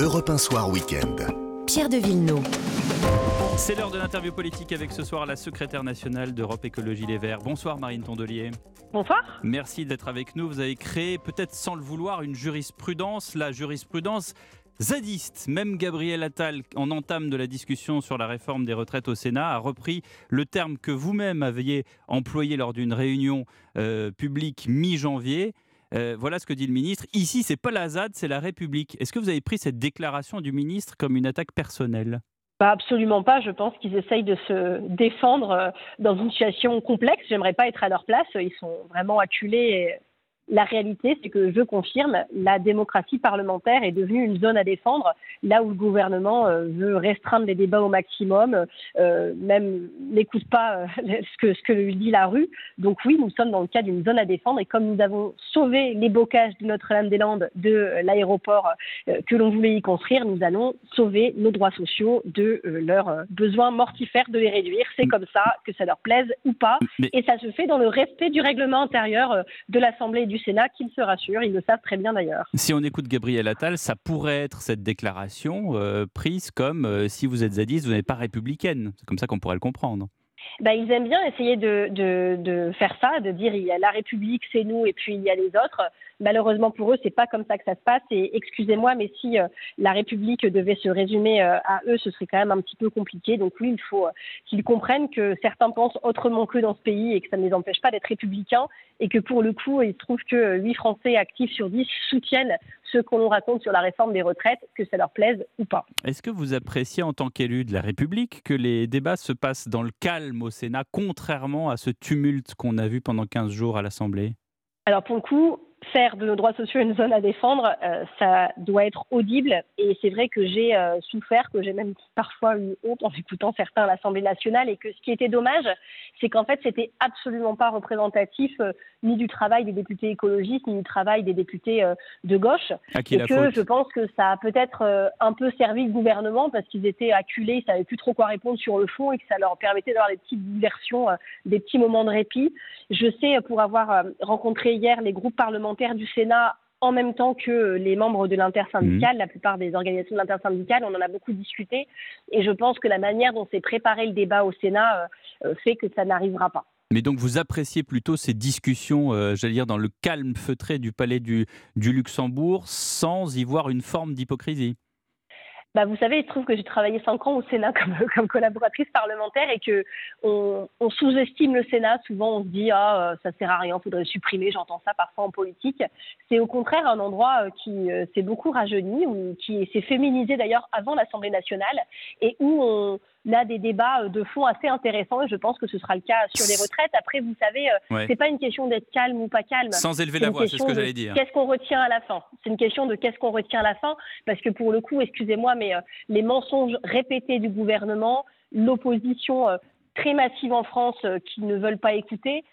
Europe 1 Soir Week-end. Pierre de Villeneuve. C'est l'heure de l'interview politique avec ce soir la secrétaire nationale d'Europe Écologie Les Verts. Bonsoir Marine Tondelier. Bonsoir. Merci d'être avec nous. Vous avez créé, peut-être sans le vouloir, une jurisprudence, la jurisprudence zadiste. Même Gabriel Attal, en entame de la discussion sur la réforme des retraites au Sénat, a repris le terme que vous-même aviez employé lors d'une réunion euh, publique mi-janvier. Euh, voilà ce que dit le ministre. Ici, c'est pas la ZAD, c'est la République. Est-ce que vous avez pris cette déclaration du ministre comme une attaque personnelle? Absolument pas. Je pense qu'ils essayent de se défendre euh, dans une situation complexe. J'aimerais pas être à leur place. Ils sont vraiment acculés la réalité, c'est que je confirme, la démocratie parlementaire est devenue une zone à défendre, là où le gouvernement euh, veut restreindre les débats au maximum, euh, même n'écoute pas euh, ce, que, ce que lui dit la rue. Donc oui, nous sommes dans le cas d'une zone à défendre, et comme nous avons sauvé les bocages de Notre-Dame-des-Landes de l'aéroport que l'on voulait y construire, nous allons sauver nos droits sociaux de leurs besoins mortifères de les réduire. C'est mm. comme ça, que ça leur plaise ou pas, et ça se fait dans le respect du règlement intérieur de l'Assemblée et du Sénat, qu'ils se rassurent, ils le savent très bien d'ailleurs. Si on écoute Gabriel Attal, ça pourrait être cette déclaration euh, prise comme euh, si vous êtes zadiste, vous n'êtes pas républicaine. C'est comme ça qu'on pourrait le comprendre. Bah, ils aiment bien essayer de, de, faire ça, de dire il y a la République, c'est nous, et puis il y a les autres. Malheureusement pour eux, c'est pas comme ça que ça se passe. Et excusez-moi, mais si euh, la République devait se résumer euh, à eux, ce serait quand même un petit peu compliqué. Donc oui, il faut euh, qu'ils comprennent que certains pensent autrement qu'eux dans ce pays et que ça ne les empêche pas d'être républicains. Et que pour le coup, il se trouve que 8 Français actifs sur 10 soutiennent ce qu'on nous raconte sur la réforme des retraites, que ça leur plaise ou pas. Est-ce que vous appréciez en tant qu'élu de la République que les débats se passent dans le calme au Sénat, contrairement à ce tumulte qu'on a vu pendant 15 jours à l'Assemblée? Alors pour le coup, faire de nos droits sociaux une zone à défendre, euh, ça doit être audible. Et c'est vrai que j'ai euh, souffert, que j'ai même parfois eu honte en écoutant certains à l'Assemblée nationale, et que ce qui était dommage, c'est qu'en fait, c'était absolument pas représentatif euh, ni du travail des députés écologistes, ni du travail des députés de gauche. et que je pense que ça a peut-être un peu servi le gouvernement parce qu'ils étaient acculés, ils savaient plus trop quoi répondre sur le fond, et que ça leur permettait d'avoir des petites diversions, des petits moments de répit. Je sais, pour avoir rencontré hier les groupes parlementaires du Sénat en même temps que les membres de l'intersyndicale, mmh. la plupart des organisations de l'intersyndicale, on en a beaucoup discuté. Et je pense que la manière dont s'est préparé le débat au Sénat euh, euh, fait que ça n'arrivera pas. Mais donc vous appréciez plutôt ces discussions, euh, j'allais dire, dans le calme feutré du palais du Luxembourg, sans y voir une forme d'hypocrisie? Bah, vous savez, il se trouve que j'ai travaillé cinq ans au Sénat comme, collaboratrice parlementaire et que on sous-estime le Sénat. Souvent, on se dit ah euh, ça sert à rien, faudrait supprimer. J'entends ça parfois en politique. C'est au contraire un endroit euh, qui euh, s'est beaucoup rajeuni ou qui s'est féminisé d'ailleurs avant l'Assemblée nationale et où on a des débats euh, de fond assez intéressants et je pense que ce sera le cas sur les retraites. Après, vous savez, euh, c'est pas une question d'être calme ou pas calme. Sans élever la voix, c'est ce que j'allais dire. Qu'est-ce qu'on retient à la fin C'est une question de qu'est-ce qu'on retient à la fin parce que pour le coup, excusez-moi, mais euh, les mensonges répétés du gouvernement, l'opposition très massive en France qui ne veulent pas écouter,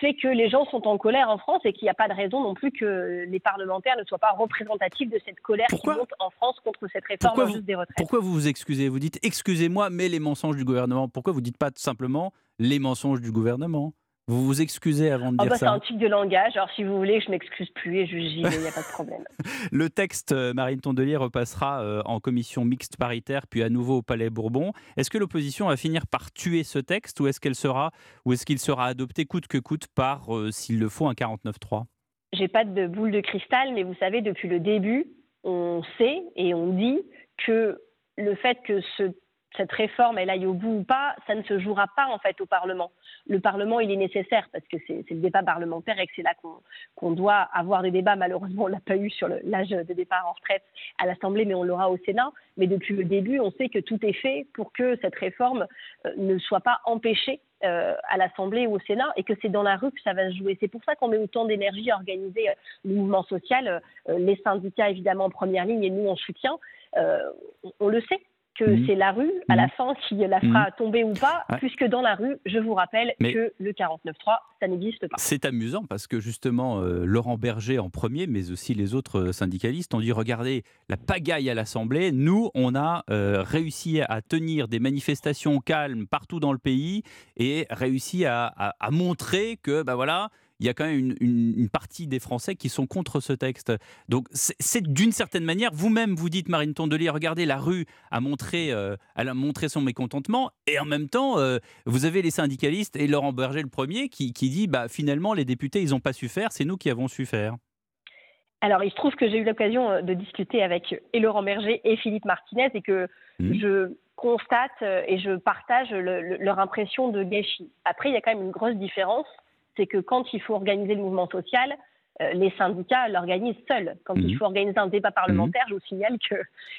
fait que les gens sont en colère en France et qu'il n'y a pas de raison non plus que les parlementaires ne soient pas représentatifs de cette colère qui monte en France contre cette réforme des retraites. Pourquoi vous vous excusez? Vous dites excusez-moi, mais les mensonges du gouvernement. Pourquoi vous ne dites pas tout simplement les mensonges du gouvernement? Vous vous excusez avant de oh dire bah, ça C'est un type de langage. Alors, si vous voulez, je m'excuse plus et je j'y il n'y a pas de problème. le texte, euh, Marine Tondelier, repassera euh, en commission mixte paritaire, puis à nouveau au Palais Bourbon. Est-ce que l'opposition va finir par tuer ce texte ou est-ce qu'elle sera, ou est-ce qu'il sera adopté coûte que coûte par, euh, s'il le faut, un 49-3 J'ai pas de boule de cristal, mais vous savez, depuis le début, on sait et on dit que le fait que ce cette réforme elle aille au bout ou pas, ça ne se jouera pas en fait au Parlement. Le Parlement, il est nécessaire parce que c'est le débat parlementaire et que c'est là qu'on doit avoir des débats. Malheureusement, on l'a pas eu sur l'âge de départ en retraite à l'Assemblée, mais on l'aura au Sénat. Mais depuis le début, on sait que tout est fait pour que cette réforme euh, ne soit pas empêchée euh, à l'Assemblée ou au Sénat et que c'est dans la rue que ça va se jouer. C'est pour ça qu'on met autant d'énergie à organiser euh, le mouvement social, les syndicats évidemment en première ligne et nous en soutien. on le sait, que mmh. c'est la rue, à la mmh. fin, qui la fera mmh. tomber ou pas, puisque dans la rue, je vous rappelle que le 49.3, ça n'existe pas. C'est amusant parce que justement, euh, Laurent Berger en premier, mais aussi les autres euh, syndicalistes ont dit, regardez, la pagaille à l'Assemblée, nous, on a euh, réussi à tenir des manifestations calmes partout dans le pays et réussi à, à montrer que, ben voilà, il y a quand même une, partie des Français qui sont contre ce texte. Donc c'est d'une certaine manière, vous-même vous dites, Marine Tondelier, regardez, la rue a montré, euh, elle a montré son mécontentement, et en même temps, euh, vous avez les syndicalistes et Laurent Berger le premier qui, qui dit, bah, finalement, les députés, ils n'ont pas su faire, c'est nous qui avons su faire. Alors, il se trouve que j'ai eu l'occasion euh, de discuter avec et Laurent Berger et Philippe Martinez et que mmh. je constate et je partage leur impression de gâchis. Après, il y a quand même une grosse différence c'est que quand il faut organiser le mouvement social, euh, les syndicats l'organisent seuls. Quand il mhm. faut organiser un débat parlementaire, mhm. je vous signale que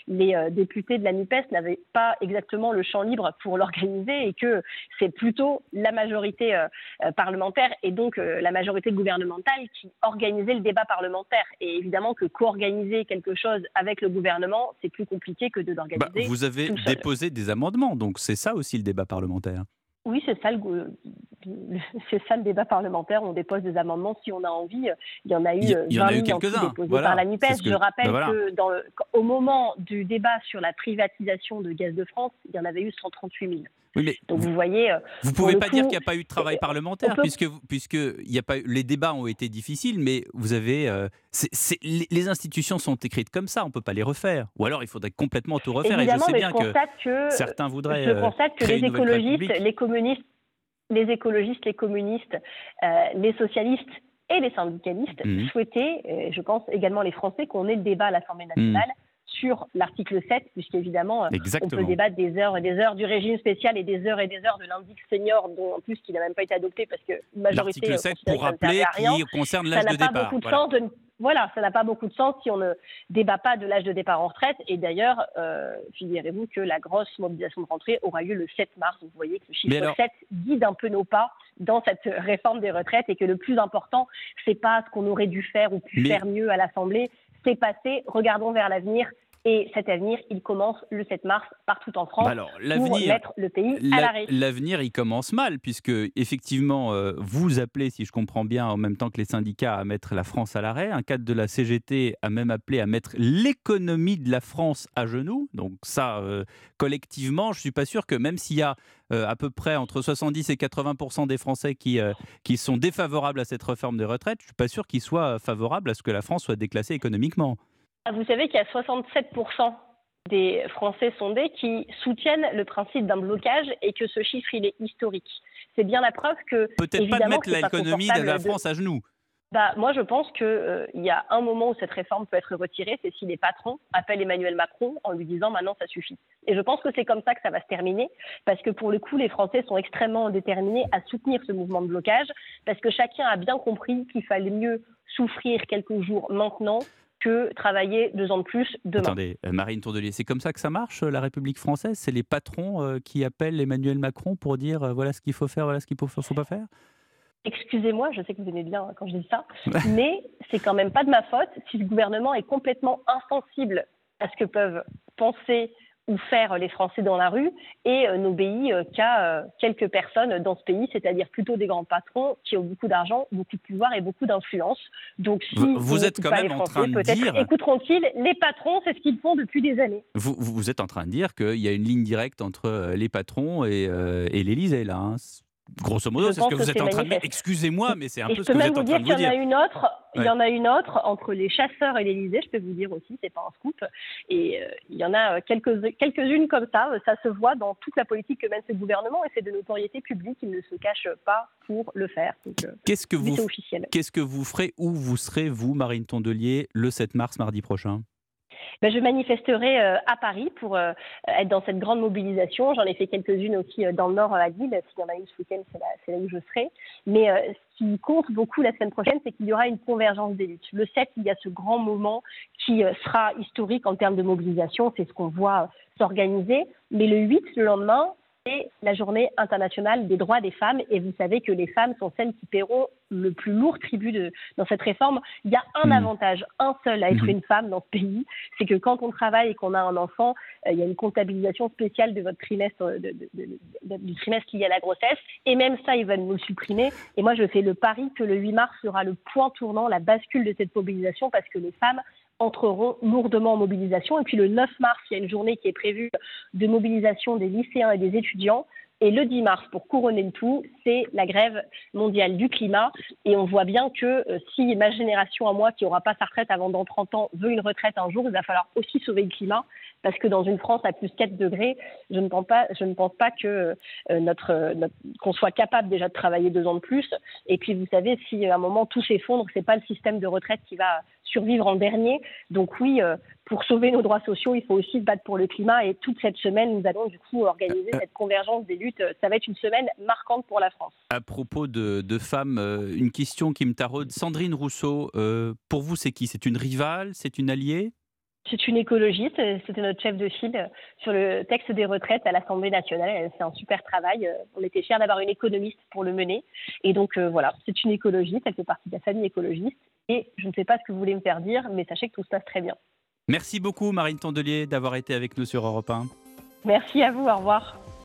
les euh, députés de la NUPES n'avaient pas exactement le champ libre pour l'organiser et que c'est plutôt la majorité euh, parlementaire et donc la majorité gouvernementale qui organisait le débat parlementaire. Et évidemment que co-organiser quelque chose avec le gouvernement, c'est plus compliqué que de bah, l'organiser. vous avez déposé des amendements, donc c'est ça aussi le débat parlementaire. Oui, c'est ça, le, c'est ça le débat parlementaire. On dépose des amendements si on a envie. Il y en a eu, il y, en a eu quelques-uns par la NUPES. Je rappelle ben que dans au moment du débat sur la privatisation de Gaz de France, il y en avait eu 138 000. Donc vous voyez. Euh, vous pouvez pas dire qu'il n'y a pas eu de travail parlementaire, puisque, puisque y a pas, les débats ont été difficiles, mais vous avez. Euh, les, institutions sont écrites comme ça, on ne peut pas les refaire. Ou alors il faudrait complètement tout refaire. et je sais bien que, certains voudraient. Je euh, constate que les écologistes, les communistes, les écologistes, les communistes, les socialistes et les syndicalistes mmh. souhaitaient, je pense également les Français, qu'on ait le débat à l'Assemblée nationale. Mmh sur l'article 7, puisqu'évidemment, euh, on peut débattre des heures et des heures du régime spécial et des heures et des heures de l'indice senior, dont en plus qui n'a même pas été adopté parce que majorité. L'article 7, pour rappeler, qui concerne l'âge de départ. voilà. ça n'a pas beaucoup de sens si on ne débat pas de l'âge de départ en retraite. Et d'ailleurs, euh, figurez-vous que la grosse mobilisation de rentrée aura lieu le 7 mars. Vous voyez que le chiffre 7 guide un peu nos pas dans cette réforme des retraites et que le plus important, c'est pas ce qu'on aurait dû faire ou pu faire mieux à l'Assemblée, c'est passé, regardons vers l'avenir et cet avenir, il commence le 7 mars partout en France bah Alors, pour mettre le pays à l'arrêt. L'avenir, il commence mal, puisque effectivement, euh, vous appelez, si je comprends bien, en même temps que les syndicats, à mettre la France à l'arrêt. Un cadre de la CGT a même appelé à mettre l'économie de la France à genoux. Donc ça, euh, collectivement, je ne suis pas sûr que même s'il y a euh, à peu près entre 70 et 80% des Français qui, qui sont défavorables à cette réforme des retraites, je ne suis pas sûr qu'ils soient favorables à ce que la France soit déclassée économiquement. Ah, vous savez qu'il y a 67% des Français sondés qui soutiennent le principe d'un blocage et que ce chiffre, il est historique. C'est bien la preuve que... Peut-être pas de mettre l'économie de la France à genoux. Bah, moi, je pense qu'il euh, y a un moment où cette réforme peut être retirée, c'est si les patrons appellent Emmanuel Macron en lui disant maintenant ça suffit. Et je pense que c'est comme ça que ça va se terminer, parce que pour le coup, les Français sont extrêmement déterminés à soutenir ce mouvement de blocage, parce que chacun a bien compris qu'il fallait mieux souffrir quelques jours maintenant que travailler deux ans de plus demain. Attendez, euh, Marine Tourdelier, c'est comme ça que ça marche, euh, la République française? C'est les patrons euh, qui appellent Emmanuel Macron pour dire voilà ce qu'il faut faire, voilà ce qu'il ne faut, faut pas faire? Excusez-moi, je sais que vous aimez bien quand je dis ça, mais c'est quand même pas de ma faute si le gouvernement est complètement insensible à ce que peuvent penser ou faire les Français dans la rue et euh, n'obéit euh, qu'à euh, quelques personnes dans ce pays, c'est-à-dire plutôt des grands patrons qui ont beaucoup d'argent, beaucoup de pouvoir et beaucoup d'influence. Donc si vous, êtes quand même en train de dire écouteront-ils les patrons, c'est ce qu'ils font depuis des années. Vous, vous, êtes en train de dire qu'il y a une ligne directe entre les patrons et, et l'Élysée là. Hein. Grosso modo, c'est ce que vous êtes en train de dire. Excusez-moi, mais c'est un peu ce que vous êtes en train de dire. Il y en a une autre. Il y en a une autre entre les chasseurs et l'Élysée. Je peux vous dire aussi, c'est pas un scoop. Et euh, il y en a euh, quelques quelques-unes comme ça. Ça se voit dans toute la politique que mène ce gouvernement et c'est de notoriété publique. Il ne se cache pas pour le faire. Euh, qu'est-ce que vous Qu'est-ce que vous ferez Où vous serez vous, Marine Tondelier, le 7 mars, mardi prochain? Ben, je manifesterai euh, à Paris pour euh, être dans cette grande mobilisation. J'en ai fait quelques-unes aussi euh, dans le Nord à Lille. S'il y en a une ce week-end, c'est là, où je serai. Mais ce qui compte beaucoup la semaine prochaine, c'est qu'il y aura une convergence des luttes. Le 7, il y a ce grand moment qui sera historique en termes de mobilisation. C'est ce qu'on voit s'organiser. Mais le 8, le lendemain, la journée internationale des droits des femmes. Et vous savez que les femmes sont celles qui paieront le plus lourd tribut de, dans cette réforme. Il y a un mmh. avantage, un seul à être mmh. une femme dans ce pays, c'est que quand on travaille et qu'on a un enfant, euh, il y a une comptabilisation spéciale de votre trimestre, de, du trimestre lié à la grossesse. Et même ça, ils veulent nous le supprimer. Et moi, je fais le pari que le 8 mars sera le point tournant, la bascule de cette mobilisation, parce que les femmes entreront lourdement en mobilisation. Et puis le 9 mars, il y a une journée qui est prévue de mobilisation des lycéens et des étudiants. Et le 10 mars, pour couronner le tout, c'est la grève mondiale du climat. Et on voit bien que euh, si ma génération à moi, qui n'aura pas sa retraite avant dans 30 ans, veut une retraite un jour, il va falloir aussi sauver le climat. Parce que dans une France à plus 4 degrés, je ne pense pas, je ne pense pas que euh, notre, qu'on soit capable déjà de travailler deux ans de plus. Et puis, vous savez, si à un moment tout s'effondre, c'est pas le système de retraite qui va survivre en dernier. Donc oui, euh, pour sauver nos droits sociaux, il faut aussi se battre pour le climat. Et toute cette semaine, nous allons du coup organiser cette convergence des luttes. Ça va être une semaine marquante pour la France. À propos de, femmes, euh, une question qui me taraude. Sandrine Rousseau, euh, pour vous, c'est qui? C'est une rivale? C'est une alliée? C'est une écologiste, c'était notre chef de file sur le texte des retraites à l'Assemblée nationale. Elle fait un super travail. On était fiers d'avoir une économiste pour le mener. Et donc voilà, c'est une écologiste, elle fait partie de la famille écologiste. Et je ne sais pas ce que vous voulez me faire dire, mais sachez que tout se passe très bien. Merci beaucoup Marine Tondelier d'avoir été avec nous sur Europe 1. Merci à vous, au revoir.